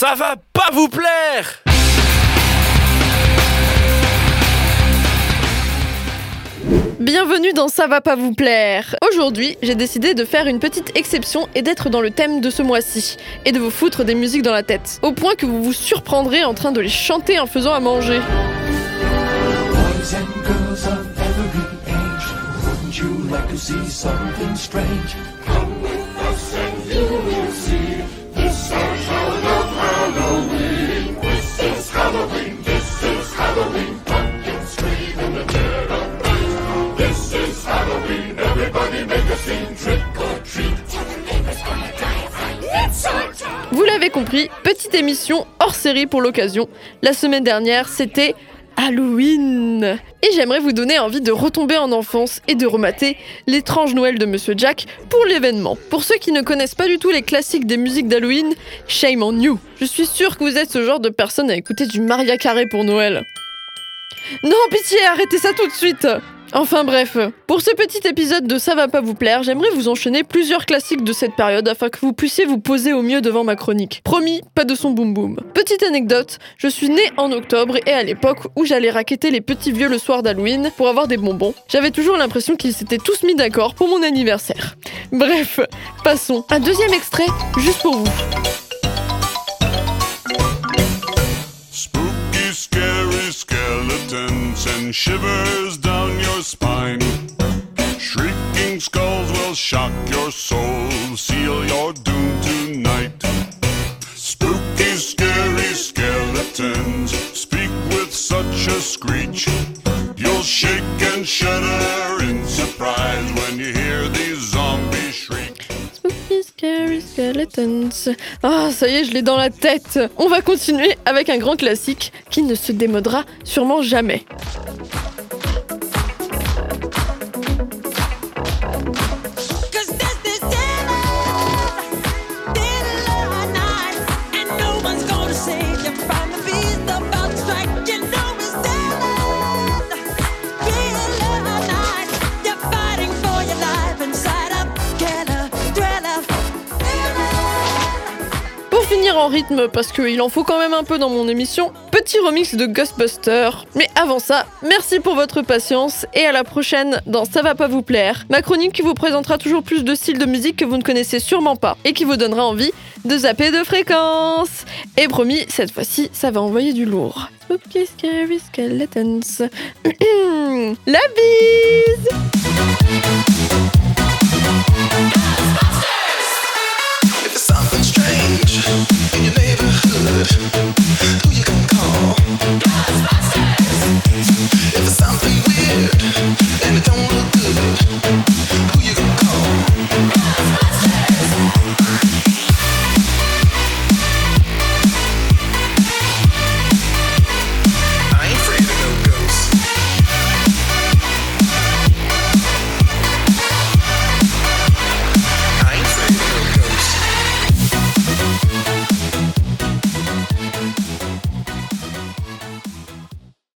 Ça va pas vous plaire Bienvenue dans Ça va pas vous plaire. Aujourd'hui, j'ai décidé de faire une petite exception et d'être dans le thème de ce mois-ci et de vous foutre des musiques dans la tête, au point que vous vous surprendrez en train de les chanter en faisant à manger. L'avez compris, petite émission hors série pour l'occasion. La semaine dernière, c'était Halloween. Et j'aimerais vous donner envie de retomber en enfance et de remater l'étrange Noël de Monsieur Jack pour l'événement. Pour ceux qui ne connaissent pas du tout les classiques des musiques d'Halloween, shame on you. Je suis sûre que vous êtes ce genre de personne à écouter du Maria Carré pour Noël. Non, pitié, arrêtez ça tout de suite Enfin bref, pour ce petit épisode de Ça va pas vous plaire, j'aimerais vous enchaîner plusieurs classiques de cette période afin que vous puissiez vous poser au mieux devant ma chronique. Promis, pas de son boum boum. Petite anecdote, je suis née en octobre et à l'époque où j'allais raqueter les petits vieux le soir d'Halloween pour avoir des bonbons, j'avais toujours l'impression qu'ils s'étaient tous mis d'accord pour mon anniversaire. Bref, passons. Un deuxième extrait, juste pour vous. Spooky, scary skeletons and shivers. Skulls will shock your soul, seal your doom tonight. Spooky, scary skeletons speak with such a screech. You'll shake and shudder in surprise when you hear these zombies shriek. Spooky Scary Skeletons. Ah, ça y est, je l'ai dans la tête. On va continuer avec un grand classique qui ne se démodera sûrement jamais. Finir en rythme, parce qu'il en faut quand même un peu dans mon émission, petit remix de Ghostbusters. Mais avant ça, merci pour votre patience et à la prochaine dans Ça va pas vous plaire, ma chronique qui vous présentera toujours plus de styles de musique que vous ne connaissez sûrement pas et qui vous donnera envie de zapper de fréquences. Et promis, cette fois-ci, ça va envoyer du lourd. Spooky Scary Skeletons. La bise